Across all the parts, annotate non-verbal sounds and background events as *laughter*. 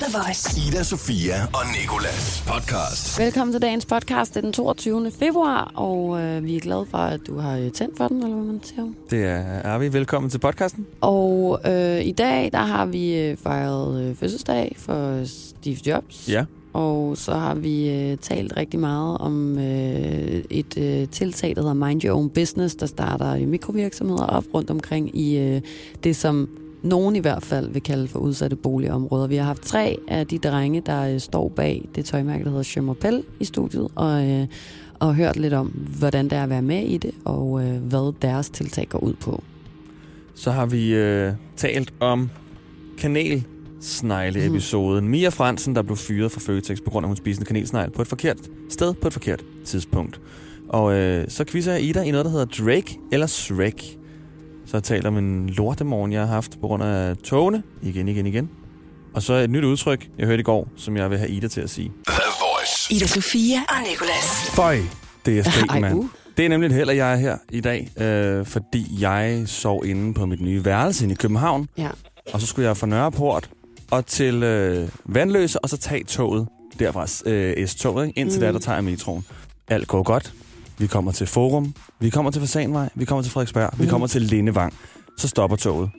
The Voice. Ida, Sofia og Nikolas podcast. Velkommen til dagens podcast. Det er den 22. februar, og øh, vi er glade for, at du har øh, tændt for den, eller hvad man siger. Det er, er vi. Velkommen til podcasten. Og øh, i dag, der har vi øh, fejret øh, fødselsdag for Steve Jobs. Ja. Og så har vi øh, talt rigtig meget om øh, et øh, tiltag, der hedder Mind Your Own Business, der starter mikrovirksomheder op rundt omkring i øh, det, som nogen i hvert fald vil kalde for udsatte boligområder. Vi har haft tre af de drenge, der øh, står bag det tøjmærke, der hedder Schömerpel i studiet, og, øh, og hørt lidt om, hvordan det er at være med i det, og øh, hvad deres tiltag går ud på. Så har vi øh, talt om kanelsnegle-episoden. Mm. Mia Fransen, der blev fyret fra Føtex på grund af, at hun spiste en kanelsnegl på et forkert sted på et forkert tidspunkt. Og øh, så quizzer jeg Ida i noget, der hedder Drake eller Shrek. Så taler om en lortemorgen, jeg har haft på grund af togene. Igen, igen, igen. Og så et nyt udtryk, jeg hørte i går, som jeg vil have Ida til at sige. The Voice. Ida Sofia og Nicolas. Føj, det er *laughs* stik, mand. uh. Det er nemlig et held, at jeg er her i dag, øh, fordi jeg sov inde på mit nye værelse inde i København, Ja. og så skulle jeg fra Nørreport og til øh, Vandløse, og så tage toget derfra, øh, S-toget, ikke? indtil. Mm. der, der tager jeg metroen. Alt går godt. Vi kommer til Forum, vi kommer til Fasanvej, vi kommer til Frederiksberg, mm. vi Mm. kommer til Lindevang. Så stopper toget,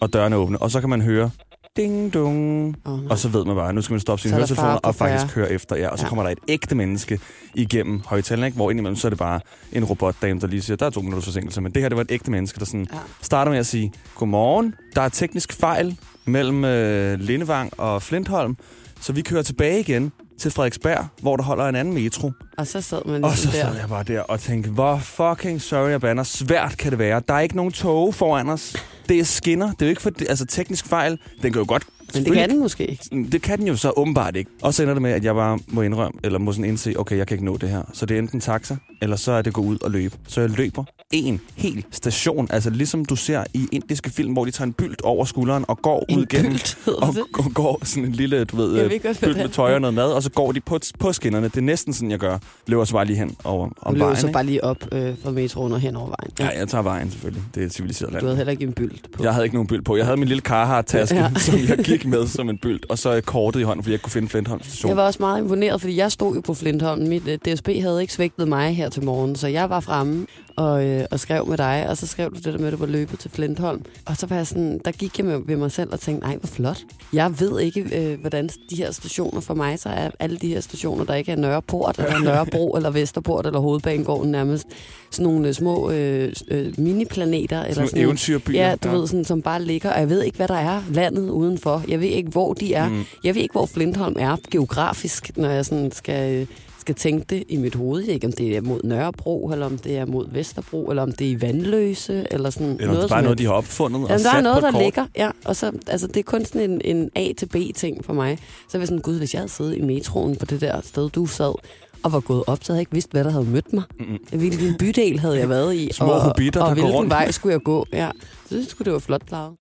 og dørene åbner, og så kan man høre ding dong, Oh, og så ved man bare, at nu skal man stoppe sine er høretelefoner og faktisk køre efter jer. Og så Ja. kommer der et ægte menneske igennem højtalerne, ikke? hvor indimellem så er det bare en robotdame, der lige siger, der er to minutters forsinkelse. Men det her, det var et ægte menneske, der sådan Ja. starter med at sige, godmorgen, der er teknisk fejl mellem øh, Lindevang og Flintholm, så vi kører tilbage igen til Frederiksberg, hvor der holder en anden metro. Og så sad man Og ligesom så der. sad jeg bare der og tænkte, hvor fucking sorry jeg bander, svært kan det være. Der er ikke nogen tog foran os. Det er skinner. Det er jo ikke for, altså teknisk fejl. Den kan jo godt Men det kan den måske ikke. det kan den jo så åbenbart ikke. Og så ender det med, at jeg bare må indrømme, eller må sådan indse, okay, jeg kan ikke nå det her. Så det er enten taxa, eller så er det gå ud og løbe. Så jeg løber en hel station. Altså ligesom du ser i indiske film, hvor de tager en bylt over skulderen og går En ud gennem... bylt, Og det. går, sådan en lille, du ved, øh, godt, hvad bylt med tøj og noget mad, og så går de på, på skinnerne. Det er næsten sådan, jeg gør. Løber så bare lige hen over, Du om løber vejen. så ikke? bare lige op øh, fra metroen og hen over vejen. Ja, jeg tager vejen selvfølgelig. Det er et civiliseret land. Du havde heller ikke en bylt på. Jeg havde ikke nogen byld på. Jeg havde min lille Carhartt-taske, Ja. *laughs* som jeg gik med som en byld, og så kortet i hånden, fordi jeg kunne finde Flintholm station. Jeg var også meget imponeret, fordi jeg stod jo på Flintholm. Mit øh, DSB havde ikke svægtet mig her til morgen, så jeg var fremme og, øh, og skrev med dig, og så skrev du det der med, at du var løbet til Flintholm. Og så var jeg sådan, der gik jeg med, ved mig selv og tænkte, nej, hvor flot. Jeg ved ikke, øh, hvordan de her stationer for mig, så er alle de her stationer, der ikke er Nørreport, eller *laughs* Nørrebro, eller Vesterport, eller Hovedbanegården nærmest, sådan nogle øh, små øh, øh, miniplaneter. eller Sådan eventyrbyer. Ja, du ja. ved, sådan, som bare ligger, og jeg ved ikke, hvad der er landet udenfor. Jeg ved ikke, hvor de er. Mm. Jeg ved ikke, hvor Flintholm er geografisk, når jeg sådan skal, skal tænke det i mit hoved. Ikke, om det er mod Nørrebro, eller om det er mod Vesterbro, eller om det er i Vandløse, eller sådan Eller noget. bare er som noget, de har opfundet og Jamen, der sat er noget, der kort. ligger, ja. Og så, altså, det er kun sådan en, en A til B-ting for mig. Så er jeg sådan, gud, hvis jeg havde siddet i metroen på det der sted, du sad, og var gået op, så havde jeg ikke vidst, hvad der havde mødt mig. Mm-mm. Hvilken bydel havde jeg været i, *laughs* Små og, hobitter, og der går hvilken rundt. vej skulle jeg gå. Ja. Så synes jeg, det var flot klaret.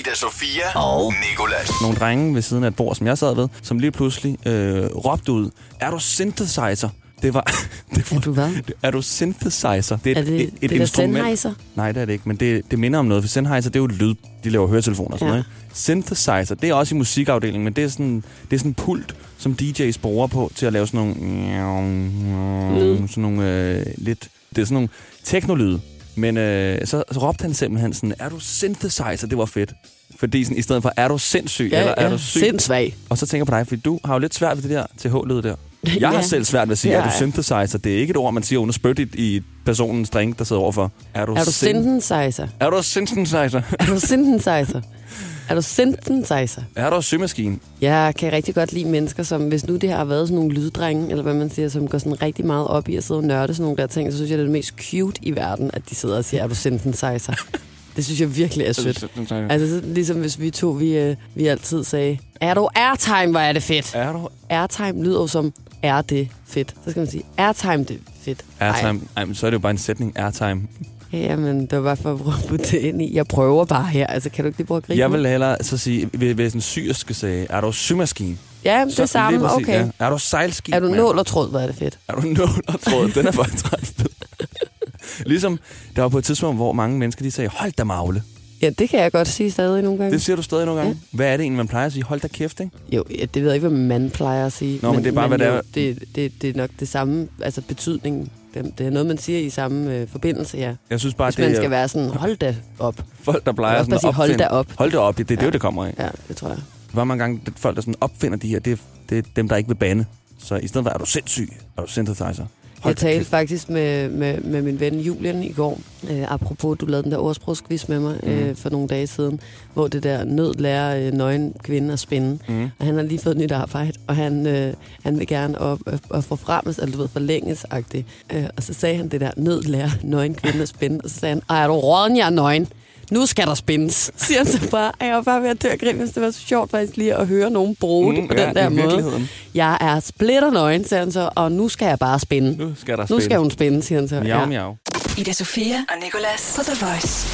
Ida, Sofia og Nikolas. Nogle drenge ved siden af et bord, som jeg sad ved, som lige pludselig øh, råbte ud, er du synthesizer? Det var... *laughs* det var Er du hvad? er du synthesizer? Det Er det, et, et det instrument. Sennheiser? Nej, det er det ikke, men det, det minder om noget. For Sennheiser, det er jo lyd. De laver høretelefoner og sådan Ja. noget. Synthesizer, det er også i musikafdelingen, men det er sådan, det er sådan en pult, som DJ's bruger på til at lave sådan nogle... Lyd. Sådan nogle øh, lidt... Det er sådan nogle teknolyde. Men øh, så, så råbte han simpelthen sådan, er du synthesizer? Det var fedt. Fordi sådan, i stedet for, er du sindssyg, Ja, eller er ja. du syg? Sindsvag. Og så tænker jeg på dig, fordi du har jo lidt svært ved det der TH-lyd der. *laughs* Jeg Ja. har selv svært ved at sige, Ja, er du ja. synthesizer? Det er ikke et ord, man siger at spytte i, personens drink, der sidder overfor. Er du, Er du synthesizer? Er du synthesizer? *laughs* Er du synthesizer? Er du synthesizer? er du symaskine? Jeg kan rigtig godt lide mennesker, som hvis nu det har været sådan nogle lyddrenge, eller hvad man siger, som går sådan rigtig meget op i at sidde og nørde sådan nogle der ting, så synes jeg, det er det mest cute i verden, at de sidder og siger, er du synthesizer? Det synes jeg virkelig er sødt. Altså så- ligesom hvis vi to, vi, øh, vi altid sagde, er du airtime, hvor er det fedt. Er du Airtime lyder jo som, er det fedt. Så skal man sige, airtime, det er fedt. airtime? Ej, men så er det jo bare en sætning, airtime. Ej, Jamen, det var bare for at prøve at putte det ind i. Jeg prøver bare her. Altså, kan du ikke lige prøve at gribe Jeg vil hellere så sige, hvis- en syerske sagde, er du symaskine? Ja, det samme. præcis, Okay. Ja. Er du sejlskib? Er du nål og tråd, hvor er det fedt. Er du nål og tråd? Den er faktisk ret fed. Ligesom, der var på et tidspunkt, hvor mange mennesker de sagde, hold da magle. Ja, det kan jeg godt sige stadig nogle gange. Det siger du stadig nogle gange. Ja. Hvad er det egentlig, man plejer at sige? Hold da kæft, ikke? Jo, ja, det ved jeg ikke, hvad man plejer at sige. Nå, men det er bare, hvad det er. Det, det, det er nok det samme, altså betydningen. Det, det er noget, man siger i samme øh, forbindelse, ja. Jeg synes bare, Hvis det man er skal være sådan, hold da op. folk, der plejer sådan bare sige, hold da op. Hold da op, det, det er ja. det, det kommer af. Ja, det tror jeg. Hvor mange gange det- folk, der sådan opfinder de her, det er, det er dem, der ikke vil bande. Så i stedet for, er du sindssyg, er du synthesizer. Jeg da talte faktisk med, med, med min ven Julian i går, øh, apropos, du lavede den der ordsprogsquiz med mig Mhm. øh, for nogle dage siden, hvor det der nød lærer øh, nøgen kvinde at spænde. Mm. Og han har lige fået et nyt arbejde, og han, øh, han vil gerne op, op, op forfremmes, eller du ved, forlænges øh, Og så sagde han det der, nød lærer nøgen kvinde at spænde. Og så sagde han, ej, er du råden, jeg er nøgen? Nu skal der spændes, siger han så bare. Jeg var bare ved at dø grin, hvis det var så sjovt faktisk lige at høre nogen bruge det på den der Mm, i måde. Jeg er splitter nøgen, siger han så, og nu skal jeg bare spænde. Nu skal der Nu spille. skal hun spænde, siger han så. Miau, miau. Ida Sofia og Nicolas på The Voice.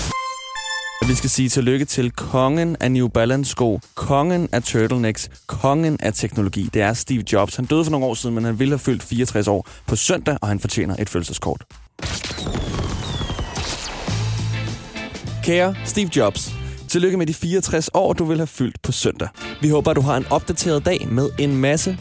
Vi skal sige tillykke til kongen af New Balance sko, kongen af turtlenecks, kongen af teknologi. Det er Steve Jobs. Han døde for nogle år siden, men han ville have fyldt 64 år på søndag, og han fortjener et fødselskort. Kære Steve Jobs, tillykke med de 64 år, du vil have fyldt på søndag. Vi håber, at du har en opdateret dag med en masse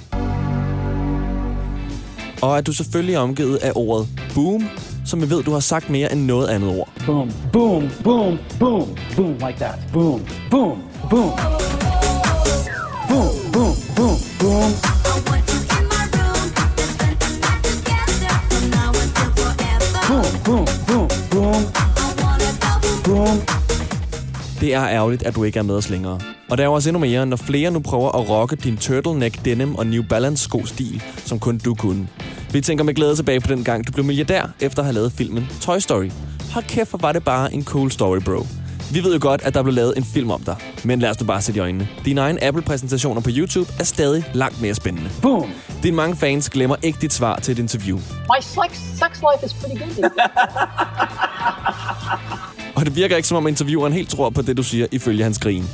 og at du selvfølgelig er omgivet af ordet boom, som vi ved, du har sagt mere end noget andet ord. boom, boom, boom, boom, boom, like that. Boom, boom, boom. Boom, boom, boom, boom. Boom, Det er ærgerligt, at du ikke er med os længere. Og der er jo også endnu mere, når flere nu prøver at rocke din turtleneck denim og New Balance sko stil, som kun du kunne. Vi tænker med glæde tilbage på den gang, du blev milliardær efter at have lavet filmen Toy Story. Hold kæft, hvor var det bare en cool story, bro. Vi ved jo godt, at der blev lavet en film om dig. Men lad os nu bare sætte i øjnene. Dine egen Apple-præsentationer på YouTube er stadig langt mere spændende. Boom. Dine mange fans glemmer ikke dit svar til et interview. My sex, sex life is pretty good. *laughs* Og det virker ikke som om intervieweren helt tror på det, du siger, ifølge hans grin.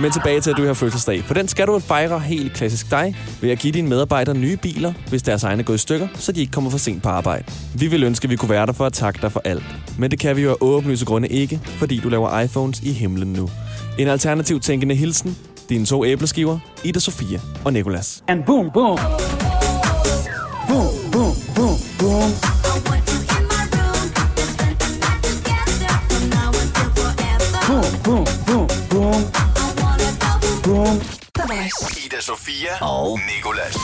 Men tilbage til, at du har fødselsdag. For den skal du fejre helt klassisk dig, ved at give dine medarbejdere nye biler, hvis deres egne er gået i stykker, så de ikke kommer for sent på arbejde. Vi vil ønske, at vi kunne være der for at takke dig for alt. Men det kan vi jo af åbenlyse grunde ikke, fordi du laver iPhones i himlen nu. En alternativ tænkende hilsen. Dine to æbleskiver, Ida Sofia og Nikolas. And boom, boom. Boom, Voice. Ida Sofia og Nikolas.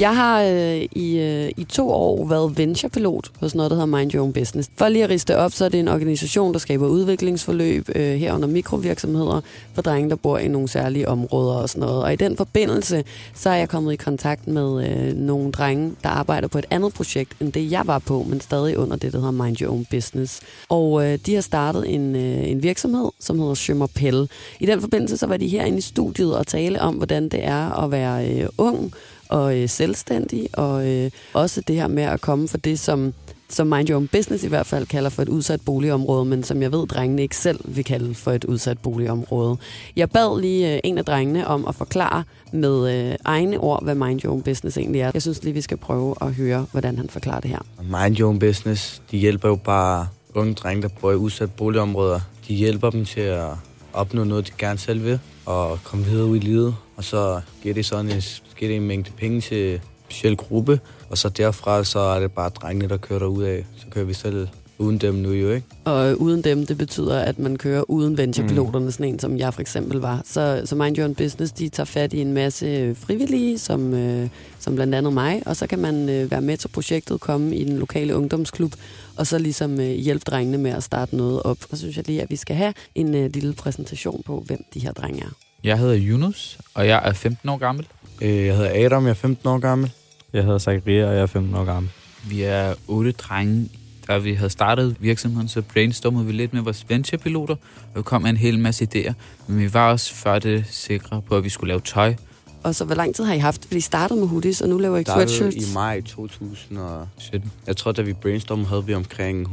Jeg har øh, i, øh, i to år været venturepilot hos noget, der hedder Mind Your Own Business. For lige at riste op, så er det en organisation, der skaber udviklingsforløb øh, herunder mikrovirksomheder for drenge, der bor i nogle særlige områder og sådan noget. Og i den forbindelse, så er jeg kommet i kontakt med øh, nogle drenge, der arbejder på et andet projekt, end det jeg var på, men stadig under det, der hedder Mind Your Own Business. Og øh, de har startet en, øh, en virksomhed, som hedder Schimmerpelle. I den forbindelse, så var de herinde i studiet og tale om, hvordan det er at være øh, ung, og øh, selvstændig, og øh, også det her med at komme for det, som, som Mind Your Own Business i hvert fald kalder for et udsat boligområde, men som jeg ved, drengene ikke selv vil kalde for et udsat boligområde. Jeg bad lige øh, en af drengene om at forklare med øh, egne ord, hvad Mind Your Own Business egentlig er. Jeg synes lige, vi skal prøve at høre, hvordan han forklarer det her. Mind Your Own Business, de hjælper jo bare unge drenge, der bor i udsatte boligområder. De hjælper dem til at opnå noget, de gerne selv vil, og komme videre ud i livet. Og så giver det sådan en, giver det en mængde penge til en speciel gruppe, og så derfra så er det bare drengene, der kører derud af. Så kører vi selv uden dem nu jo, ikke? Og uden dem, det betyder, at man kører uden venturepiloterne, sådan en som jeg for eksempel var. Så, så Mind Your Own Business, de tager fat i en masse frivillige, som, øh, som blandt andet mig, og så kan man øh, være med til projektet, komme i den lokale ungdomsklub, og så ligesom øh, hjælpe drengene med at starte noget op. Og så synes jeg lige, at vi skal have en øh, lille præsentation på, hvem de her drenge er. Jeg hedder Yunus, og jeg er 15 år gammel. Øh, Jeg hedder Adam, jeg er 15 år gammel. Jeg hedder Zakaria, og jeg er 15 år gammel. Vi er otte drenge. Da vi havde startet virksomheden, så brainstormede vi lidt med vores venturepiloter, og vi kom med en hel masse idéer. Men vi var også før det sikre på, at vi skulle lave tøj. Og så hvor lang tid har I haft? Fordi I startede med hoodies, og nu laver I startede sweatshirts. i maj 2000, og 17. jeg tror, da vi brainstormede, havde vi omkring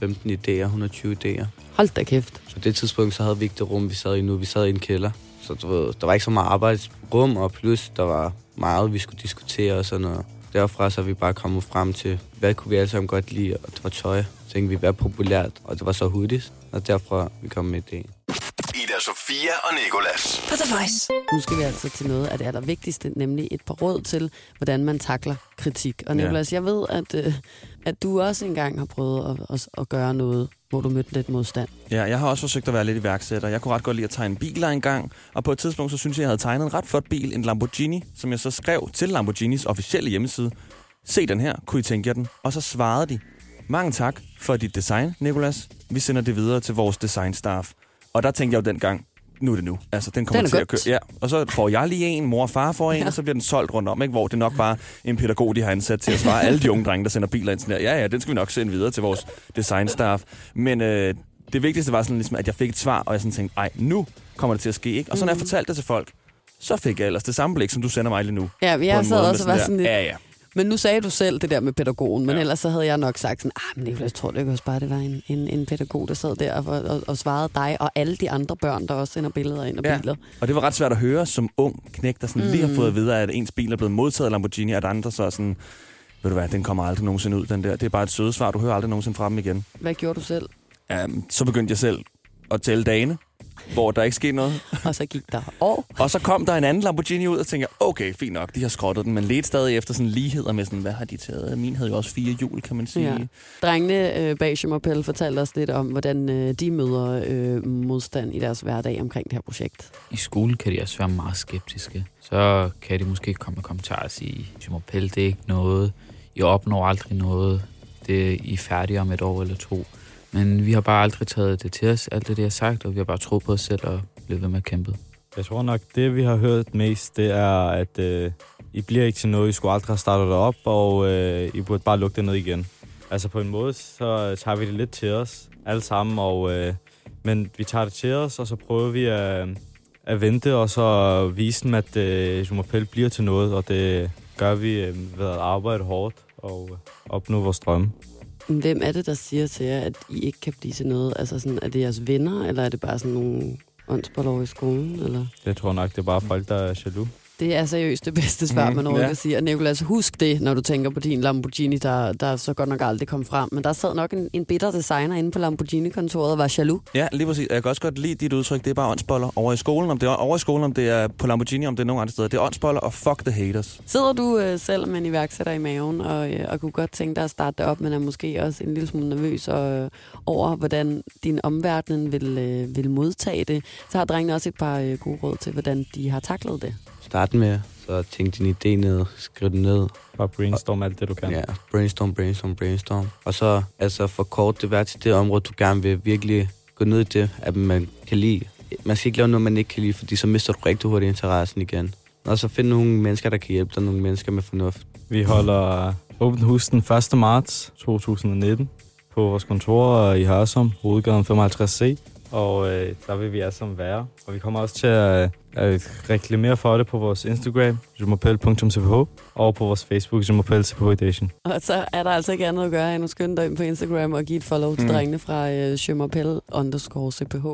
115 idéer, 120 idéer. Hold da kæft. Så på det tidspunkt, så havde vi ikke det rum, vi sad i nu. Vi sad i en kælder. Så du ved, der var ikke så meget arbejdsrum, og plus der var meget, vi skulle diskutere og sådan noget. derfra så er vi bare kommet frem til, hvad kunne vi alle sammen godt lide, og det var tøj. Så tænkte vi, hvad populært, og det var så hurtigt, og derfra vi kom med ideen. Ida Sofia og Nikolas. På The Voice. Nu skal vi altså til noget af det allervigtigste, nemlig et par råd til, hvordan man takler kritik. Og Ja. Nicolas, jeg ved, at, øh, at du også engang har prøvet at, at, at gøre noget, hvor du mødte lidt modstand. Ja, jeg har også forsøgt at være lidt iværksætter. Jeg kunne ret godt lide at tegne biler engang, og på et tidspunkt så synes jeg, jeg havde tegnet en ret flot bil, en Lamborghini, som jeg så skrev til Lamborghinis officielle hjemmeside. Se den her, kunne I tænke jer den? Og så svarede de, mange tak for dit design, Nicolas. Vi sender det videre til vores designstaff. Og der tænkte jeg jo dengang, nu er det nu. Altså, den kommer Den til godt. at køre. Ja, og så får jeg lige en, mor og far får en, ja. og så bliver den solgt rundt om, ikke? hvor det nok bare en pædagog, de har ansat til at svare alle de unge drenge, der sender biler ind. Sådan der. Ja, ja, den skal vi nok sende videre til vores designstaff. Men øh, det vigtigste var sådan, ligesom, at jeg fik et svar, og jeg sådan tænkte, ej, nu kommer det til at ske. Ikke? Og så når jeg Mhm. fortalte det til folk, så fik jeg ellers det samme blik, som du sender mig lige nu. Ja, På jeg sad også og var sådan lidt... Ja, ja. Men nu sagde du selv det der med pædagogen, men ja. ellers så havde jeg nok sagt sådan, ah, men Nicolas, jeg tror det også bare, det var en, en, en pædagog, der sad der og, og, og svarede dig og alle de andre børn, der også sender billeder ind af Ja. biler. Og det var ret svært at høre som ung knæk, der sådan mm. lige har fået at vide, at ens bil er blevet modtaget af Lamborghini, og at andre så er sådan, ved du hvad, den kommer aldrig nogensinde ud, den der. Det er bare et sødesvar, du hører aldrig nogensinde fra dem igen. Hvad gjorde du selv? Um, så begyndte jeg selv at tælle dagene, hvor der ikke skete noget. Og så gik der år. Og så kom der en anden Lamborghini ud, og tænkte okay, fint nok, de har skrottet den, men ledte stadig efter sådan ligheder med sådan, hvad har de taget? Min havde jo også fire hjul, kan man sige. Ja. Drengene øh, bag Schumapel fortalte os lidt om, hvordan øh, de møder øh, modstand i deres hverdag omkring det her projekt. I skolen kan de også være meget skeptiske. Så kan de måske komme med kommentarer og sige, Jumapel, det er ikke noget. I opnår aldrig noget. Det er I er færdige om et år eller to. Men vi har bare aldrig taget det til os, alt det, det har sagt, og vi har bare troet på os selv og blevet ved med at kæmpe. Jeg tror nok, det vi har hørt mest, det er, at øh, I bliver ikke til noget, I skulle aldrig have startet det op, og øh, I burde bare lukke det ned igen. Altså på en måde, så tager vi det lidt til os, alle sammen, og, øh, men vi tager det til os, og så prøver vi at, øh, at vente, og så vise dem, at øh, Jumapel bliver til noget, og det gør vi øh, ved at arbejde hårdt og øh, opnå vores drømme. Hvem er det, der siger til jer, at I ikke kan blive til noget? Altså sådan, er det jeres venner, eller er det bare sådan nogle åndsboller i skolen? Eller? Jeg tror nok, det er bare folk, der er jaloux. Det er seriøst det bedste svar, Mhm, man overhovedet ja. kan sige. Og Nicolas, husk det, når du tænker på din Lamborghini, der, der så godt nok aldrig kom frem. Men der sad nok en, en bitter designer inde på Lamborghini-kontoret og var jaloux. Ja, lige præcis. Jeg kan også godt lide dit udtryk. Det er bare åndsboller over i skolen. Om det er over i skolen, om det er på Lamborghini, om det er nogen andre steder. Det er åndsboller og fuck the haters. Sidder du øh, selv med en iværksætter i maven, og, øh, og kunne godt tænke dig at starte det op, men er måske også en lille smule nervøs og, øh, over, hvordan din omverden vil, øh, vil modtage det, så har drengene også et par øh, gode råd til, hvordan de har taklet det. Start med, så tænk din idé ned, skriv den ned, Bare brainstorm alt det, du kan. Ja, brainstorm, brainstorm, brainstorm. Og så altså forkort det, hvad til det område, du gerne vil virkelig gå ned i det, at man kan lide. Man skal ikke lave noget, man ikke kan lide, fordi så mister du rigtig hurtigt interessen igen. Og så find nogle mennesker, der kan hjælpe dig, nogle mennesker med fornuft. Vi holder åbent hus den 1. marts 2019 på vores kontor i Hørsum, hovedgaden 55C. Og øh, der vil vi alle sammen være. Og vi kommer også til at, at reklamere for det på vores Instagram, jumapel.ch, og på vores Facebook, Jumapel CPH Edition. Og så er der altså ikke andet at gøre, end at skynde dig ind på Instagram og give et follow til Mm. drengene fra øh, Schømmerpel underscore CPH.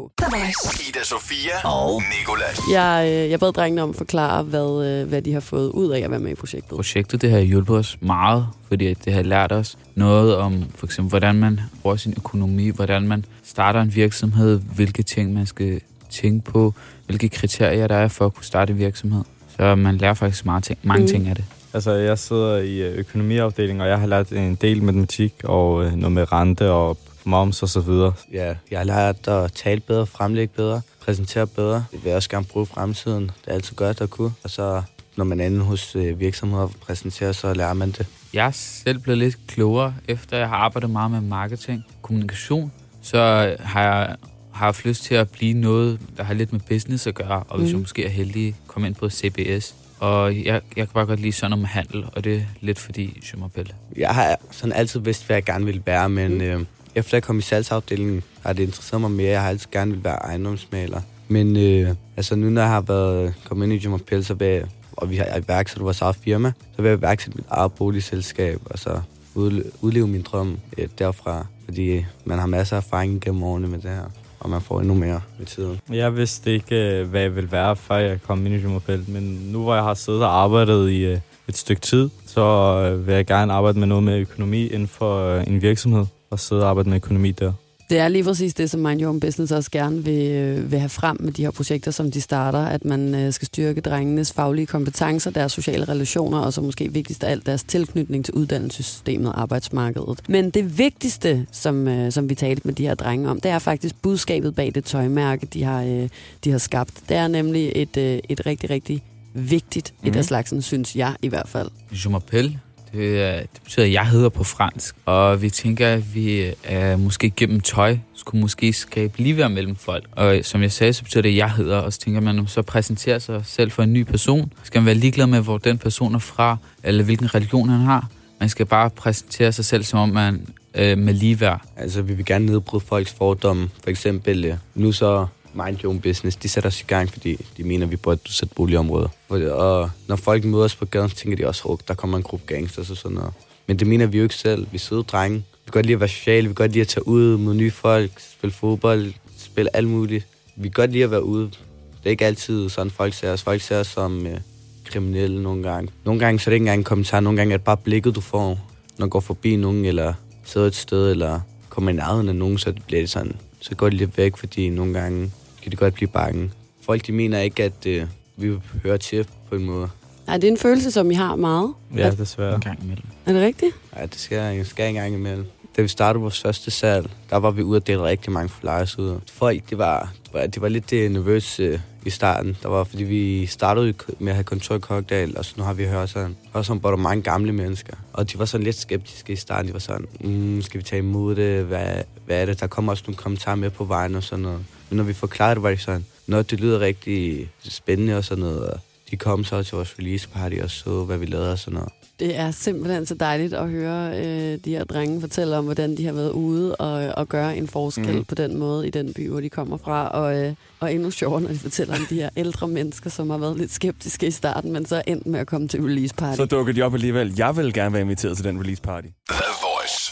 Ida Sofia og Nikolas. Jeg, øh, jeg bad drengene om at forklare, hvad, øh, hvad de har fået ud af at være med i projektet. Projektet det har hjulpet os meget, fordi det har lært os noget om, for eksempel, hvordan man bruger sin økonomi, hvordan man starter en virksomhed, hvilke ting man skal tænke på, hvilke kriterier der er for at kunne starte en virksomhed. Så man lærer faktisk meget ting, mange Mm. ting af det. Altså, jeg sidder i øh, økonomiafdelingen, og jeg har lært en del matematik og øh, noget med rente og moms og så videre. Ja, jeg har lært at tale bedre, fremlægge bedre, præsentere bedre. Det vil jeg også gerne bruge fremtiden. Det er altid godt at kunne. Og så, når man er inde hos øh, virksomheder og præsenterer, så lærer man det. Jeg er selv blevet lidt klogere, efter jeg har arbejdet meget med marketing, kommunikation. Så har jeg har haft lyst til at blive noget, der har lidt med business at gøre, og hvis Mhm. jeg måske er heldig, komme ind på CBS. Og jeg, jeg kan bare godt lide sådan noget med handel, og det er lidt fordi Schumapel. Jeg har sådan altid vidst, hvad jeg gerne ville være, men mm. øh, efter jeg kom i salgsafdelingen, har det interesseret mig mere. Jeg har altid gerne vil være ejendomsmaler. Men øh, altså nu, når jeg har været kommet ind i Jumapel, så vil jeg, og vi har iværksat vores eget firma, så vil jeg iværksætte mit eget boligselskab, og så ud, udleve min drøm øh, derfra. Fordi man har masser af erfaring gennem årene med det her og man får endnu mere med tiden. Jeg vidste ikke, øh, hvad jeg ville være, før jeg kom ind i Jumapel. Men nu hvor jeg har siddet og arbejdet i øh, et stykke tid, så øh, vil jeg gerne arbejde med noget med økonomi inden for en virksomhed. Og sidde og arbejde med økonomi der. Det er lige præcis det, som Mind Your Own Business også gerne vil, øh, vil have frem med de her projekter, som de starter. At man øh, skal styrke drengenes faglige kompetencer, deres sociale relationer, og så måske vigtigst af alt deres tilknytning til uddannelsessystemet og arbejdsmarkedet. Men det vigtigste, som, øh, som vi talte med de her drenge om, det er faktisk budskabet bag det tøjmærke, de har, de har skabt. Det er nemlig et, et rigtig, rigtig vigtigt mm. et af slagsen, synes jeg i hvert fald. Je m'appelle. Det, øh, det betyder, at jeg hedder på fransk. Og vi tænker, at vi er måske gennem tøj skulle måske skabe ligeværd mellem folk. Og som jeg sagde, så betyder det, at jeg hedder. Og så tænker man, man så præsenterer sig selv for en ny person, skal man være ligeglad med, hvor den person er fra, eller hvilken religion han har. Man skal bare præsentere sig selv, som om man øh, med ligeværd. Altså, vi vil gerne nedbryde folks fordomme. For eksempel, øh, nu så Mind Your Own Business, de sætter os i gang, fordi de mener, vi burde sætte boligområder. Og, og når folk møder os på gaden, så tænker de også, at der kommer en gruppe gangsters og sådan noget. Men det mener vi jo ikke selv. Vi sidder drenge. Vi kan godt lide at være sociale. Vi kan godt lide at tage ud mod nye folk, spille fodbold, spille alt muligt. Vi kan godt lide at være ude. Det er ikke altid sådan, folk ser os. Folk ser os som øh, kriminelle nogle gange. Nogle gange så er det ikke engang en kommentar. Nogle gange er det bare blikket, du får, når du går forbi nogen, eller sidder et sted, eller kommer i nærheden af nogen, så bliver det sådan, så går det lidt væk, fordi nogle gange kan de godt blive bange. Folk, de mener ikke, at øh, vi hører til på en måde. Nej, det er en følelse, som I har meget. Ja, desværre. En gang imellem. Er det rigtigt? Ja, det skal, jeg skal ikke engang imellem. Da vi startede vores første salg, der var vi ude og dele rigtig mange flyers ud. Folk, det var, det var, det var lidt det nervøse øh, i starten. Der var, fordi vi startede med at have kontor i Kokdal, og så nu har vi hørt sådan, hørt sådan, hvor der mange gamle mennesker. Og de var sådan lidt skeptiske i starten. De var sådan, mm, skal vi tage imod det? Hvad, hvad er det? Der kommer også nogle kommentarer med på vejen og sådan noget. Men når vi forklarede det, var det sådan, når det lyder rigtig spændende og sådan noget. Og de kom så til vores release party og så, hvad vi lavede og sådan noget. Det er simpelthen så dejligt at høre øh, de her drenge fortælle om, hvordan de har været ude og, og gøre en forskel mm. på den måde i den by, hvor de kommer fra. Og, øh, og endnu sjovere, når de fortæller om de her ældre mennesker, som har været lidt skeptiske i starten, men så er endt med at komme til release party. Så dukker de op alligevel. Jeg vil gerne være inviteret til den release party.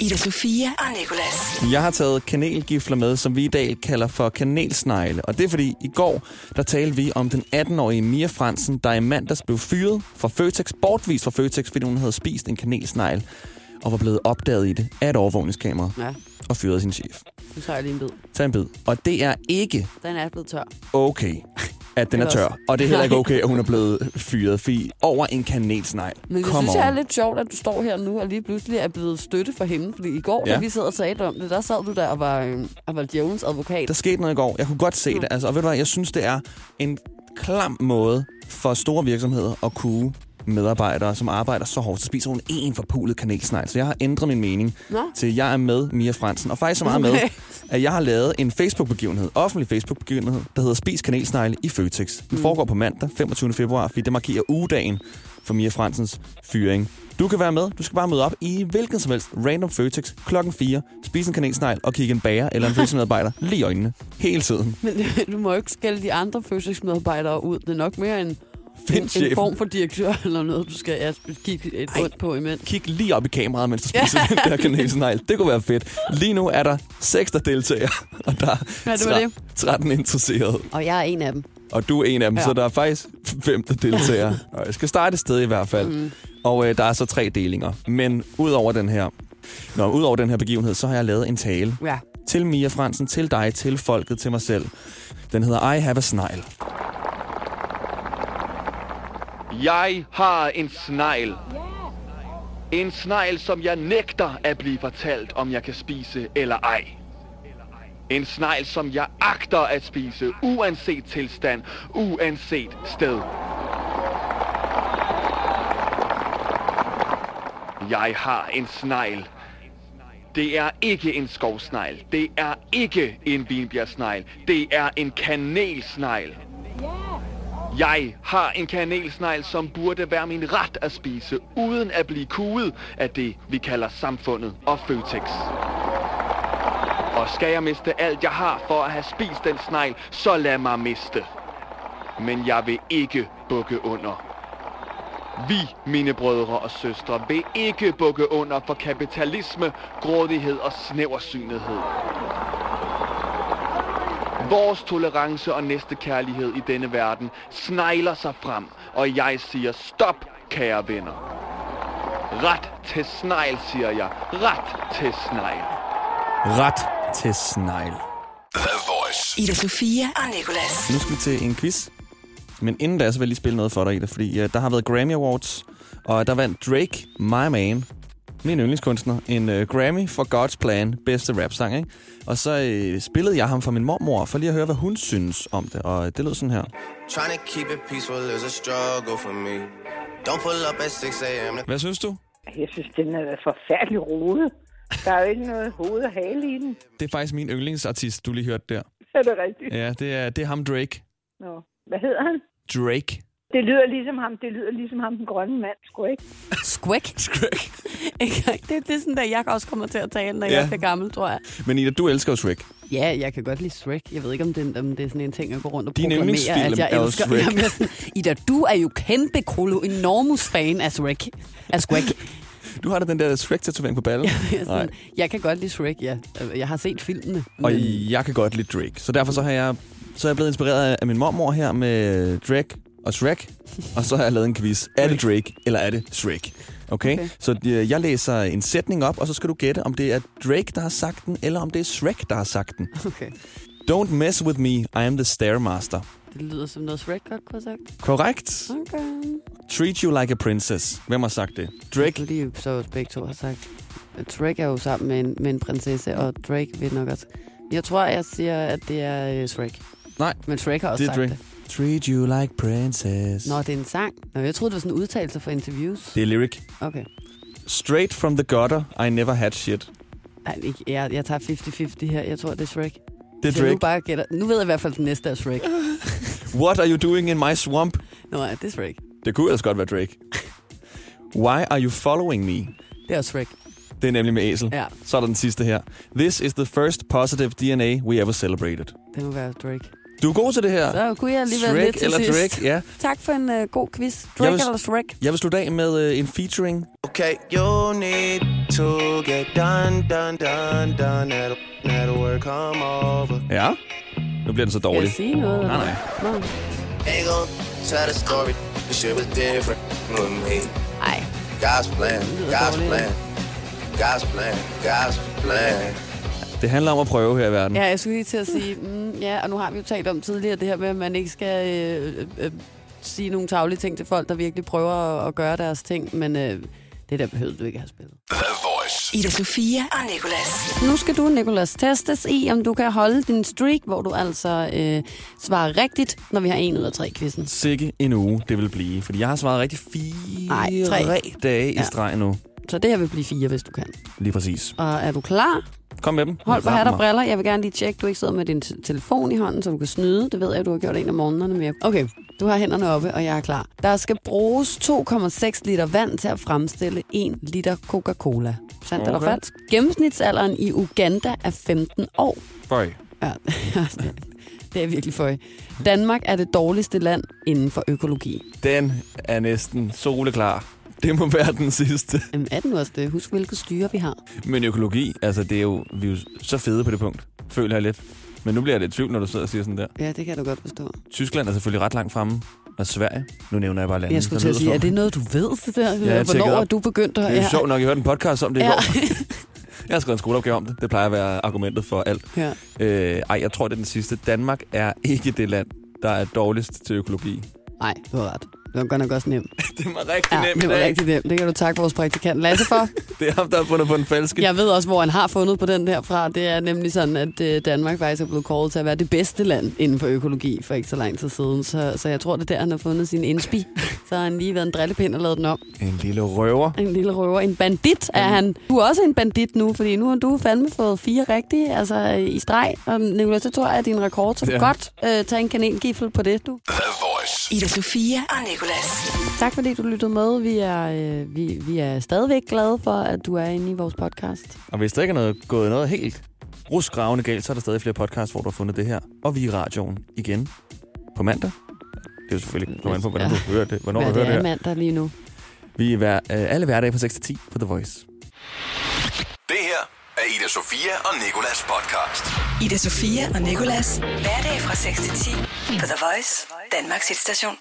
Ida Sofia og Nicolas. Jeg har taget kanelgifler med, som vi i dag kalder for kanelsnegle. Og det er fordi, i går, der talte vi om den 18-årige Mia Fransen, der i mandags blev fyret fra Føtex, bortvist fra Føtex, fordi hun havde spist en kanelsnegl og var blevet opdaget i det af et overvågningskamera Ja, og fyret af sin chef. nu tager jeg lige en bid. Tag en bid. Og det er ikke Den er blevet tør. okay, at den er Det tør. Og det er heller ikke okay, at hun er blevet fyret fi over en kanelsnegl. Men jeg Come synes, jeg er on. lidt sjovt, at du står her nu og lige pludselig er blevet støtte for hende. Fordi i går, ja. Da vi sad og talte om det, der sad du der og var, øh, og var Jones advokat. Der skete noget i går. Jeg kunne godt se det. Altså, og ved du hvad, jeg synes, det er en klam måde for store virksomheder at kunne medarbejdere, som arbejder så hårdt, så spiser hun en forpulet kanelsnegl. Så jeg har ændret min mening Nå. til, jeg er med Mia Fransen. Og faktisk så meget okay. med, at jeg har lavet en Facebook-begivenhed, offentlig Facebook-begivenhed, der hedder Spis kanelsnegle i Føtex. Den mm. foregår på mandag, 25. februar, fordi det markerer ugedagen for Mia Fransens fyring. Du kan være med. Du skal bare møde op i hvilken som helst random Føtex klokken 4, spise en kanelsnegl og kigge en bager eller en fødselsmedarbejder lige i øjnene hele tiden. Men *laughs* du må jo ikke skælde de andre fødselsmedarbejdere ud. Det er nok mere en, Find en, en form for direktør eller noget, du skal ja, kigge et Ej. rundt på imens. Kig lige op i kameraet, mens du spiser den der kanelsnegl. Det kunne være fedt. Lige nu er der 6, der deltager, *laughs* og der er Ja, det var tre- det. 13 interesserede. Og jeg er en af dem. Og du er en af dem, Ja. ja. så der er faktisk fem, der deltager. *laughs* Og jeg skal starte et sted i hvert fald. Mm. Og øh, der er så tre delinger. Men udover den her... Nå, udover den her begivenhed, så har jeg lavet en tale Ja. til Mia Fransen, til dig, til folket, til mig selv. Den hedder I have a snegl. Jeg har en snegl. En snegl, som jeg nægter at blive fortalt, om jeg kan spise eller ej. En snegl, som jeg agter at spise, uanset tilstand, uanset sted. Jeg har en snegl. Det er ikke en skovsnegl. Det er ikke en vinbjergsnegl. Det er en kanelsnegl. Jeg har en kanelsnegl, som burde være min ret at spise, uden at blive kuget af det, vi kalder samfundet og Føtex. Og skal jeg miste alt, jeg har for at have spist den snegl, så lad mig miste. Men jeg vil ikke bukke under. Vi, mine brødre og søstre, vil ikke bukke under for kapitalisme, grådighed og snæversynethed. Vores tolerance og næstekærlighed i denne verden snegler sig frem, og jeg siger stop, kære venner. Ret til snegl, siger jeg. Ret til snegl. Ret til snegl. Ida Sofia og Nicolas. Nu skal vi til en quiz. Men inden da, så vil jeg lige spille noget for dig, Ida. Fordi uh, der har været Grammy Awards, og der vandt Drake, My Man, min yndlingskunstner, en uh, Grammy for God's Plan, bedste rap-sang, ikke? Og så uh, spillede jeg ham for min mormor, for lige at høre, hvad hun synes om det. Og det lød sådan her. Trying to keep it peaceful is a struggle for me. Don't pull up at 6 a.m. Hvad synes du? Jeg synes, den er forfærdelig rodet. Der er jo ikke noget hoved og hale i den. Det er faktisk min yndlingsartist, du lige hørte der. Er det rigtigt? Ja, det er, det er ham Drake. Nå. Hvad hedder han? Drake. Det lyder ligesom ham, det lyder ligesom ham, den grønne mand, ikke? Squack. Shrek. *laughs* det, det er sådan, at jeg også kommer til at tale, når Ja. jeg bliver gammel, tror jeg. Men Ida, du elsker jo Shrek. Ja, jeg kan godt lide Shrek. Jeg ved ikke, om det, om det er sådan en ting, jeg går rundt og Din proklamerer, yndlingsfilm at jeg er elsker. Shrek. Jamen, jeg sådan, Ida, du er jo kæmpe kolo enormus fan af Shrek. Af Shrek. Du har da den der Shrek-tatovering på ballen. *laughs* Jeg, er sådan, jeg kan godt lide Shrek, ja. Jeg har set filmene. Og men- jeg kan godt lide Drake. Så derfor så har jeg, så er jeg blevet inspireret af min mormor her med Drake og Shrek. Og så har jeg lavet en quiz. Er det Drake, eller er det Shrek? Okay? okay. Så øh, jeg læser en sætning op, og så skal du gætte, om det er Drake, der har sagt den, eller om det er Shrek, der har sagt den. *laughs* Okay. Don't mess with me, I am the Stairmaster. Det lyder som noget Shrek godt kunne have sagt. Korrekt. Okay. Treat you like a princess. Hvem har sagt det? Drake? Fordi jo så begge to har sagt. Shrek er jo sammen med en, med en prinsesse, og Drake vil nok også. Jeg tror, jeg siger, at det er uh, Shrek. Nej, Men Shrek har også det er sagt Drake. det. Treat you like princess. Nå, det er en sang. Nå, jeg troede, det var sådan en udtalelse for interviews. Det er lyric. Okay. Straight from the gutter, I never had shit. Nej, ikke, jeg, jeg tager 50-50 her. Jeg tror, det er Shrek. Det er Nu, Drake. bare gætter. nu ved jeg i hvert fald, at den næste er Shrek. *laughs* What are you doing in my swamp? Nå, ja, det er Shrek. Det kunne ellers godt være Drake. Why are you following me? Det er også Shrek. Det er nemlig med æsel. Ja, Så er der den sidste her. This is the first positive DNA we ever celebrated. det må være Drake. Du er god til det her. Så kunne jeg alligevel Shrek lidt til eller sidst. Drake, ja. Tak for en uh, god quiz. Jeg Drake vil- eller Shrek? Jeg vil slutte af med uh, en featuring. Okay, you need to get done, done, done, done. That'll work, come over. Ja. Nu bliver den så Kan jeg dårlig. sige noget? Nej, nej. Nå. Ain't gonna tell the story. The shit was different with me. Ej, God's plan, God's plan, God's plan, God's plan. Det handler om at prøve her i verden. Ja, jeg skulle lige til at sige, mm, ja, og nu har vi jo talt om tidligere det her med, at man ikke skal øh, øh, øh, sige nogle taglige ting til folk, der virkelig prøver at, at gøre deres ting, men øh, det der behøvede du ikke have spillet. The Voice. Ida Sofia og Nicolas. Nu skal du, Nicolas, testes i, om du kan holde din streak, hvor du altså øh, svarer rigtigt, når vi har en ud af tre quizzen. Sikke en uge det vil blive. Fordi jeg har svaret rigtig fire Nej, tre. dage i Ja. streg nu. Så det her vil blive fire, hvis du kan. Lige præcis. Og er du klar? Kom med dem. Hold på hat og briller. Jeg vil gerne lige tjekke, du ikke sidder med din telefon i hånden, så du kan snyde. Det ved jeg, du har gjort en af morgenerne med. Okay, du har hænderne oppe, og jeg er klar. Der skal bruges 2,6 liter vand til at fremstille 1 liter Coca-Cola. Sandt okay. eller falsk? Gennemsnitsalderen i Uganda er 15 år. Føj. Ja, *laughs* det er virkelig for Danmark er det dårligste land inden for økologi. Den er næsten soleklar. Det må være den sidste. Jamen, er den også det? Husk, hvilket styre vi har. Men økologi, altså det er jo, vi er jo så fede på det punkt. Føler jeg lidt. Men nu bliver jeg lidt i tvivl, når du sidder og siger sådan der. Ja, det kan du godt forstå. Tyskland er selvfølgelig ret langt fremme. Og Sverige. Nu nævner jeg bare landet. Jeg skulle til at sige, er det noget, du ved, det der? jeg tjekkede Hvornår er du begyndt at... Det er jo sjovt nok, jeg hørte en podcast om det i Ja. går. *laughs* Jeg har skrevet en skoleopgave om det. Det plejer at være argumentet for alt. Ja. Øh, ej, jeg tror, det er den sidste. Danmark er ikke det land, der er dårligst til økologi. Nej, du har ret. Det var godt nok også nemt. *laughs* Det var rigtig Ja, nemt det var dag. rigtig nemt. Det kan du takke vores praktikant Lasse for. *laughs* Det er ham, der har fundet på den falske. Jeg ved også, hvor han har fundet på den der fra. Det er nemlig sådan, at øh, Danmark faktisk er blevet kåret til at være det bedste land inden for økologi for ikke så lang tid siden. Så, så jeg tror, det er der, han har fundet sin inspi. *laughs* Så har han lige været en drillepind og lavet den om. En lille røver. En lille røver. En bandit er han. Du er også en bandit nu, fordi nu har du fandme fået fire rigtige altså i streg. Og Nicolás, det tror jeg er din rekord, så Ja. godt øh, tage en kanelgifle på det, du. The Voice. Ida Sofia og Nicolas. Tak fordi du lyttede med. Vi er, øh, vi, vi er stadigvæk glade for, at du er inde i vores podcast. Og hvis der ikke er noget, gået noget helt rusgravende galt, så er der stadig flere podcasts, hvor du har fundet det her. Og vi er i radioen igen på mandag. Det er jo selvfølgelig, kommer an på, hvordan Ja. du hører det. Hvornår Hvad du hører det det er her. mandag lige nu. Vi er hver, øh, alle hverdage fra 6 til 10 på The Voice. Det her er Ida Sofia og Nikolas podcast. Ida Sofia og Nicolas. Hverdag fra 6 til 10 på The Voice, Danmarks hitstation.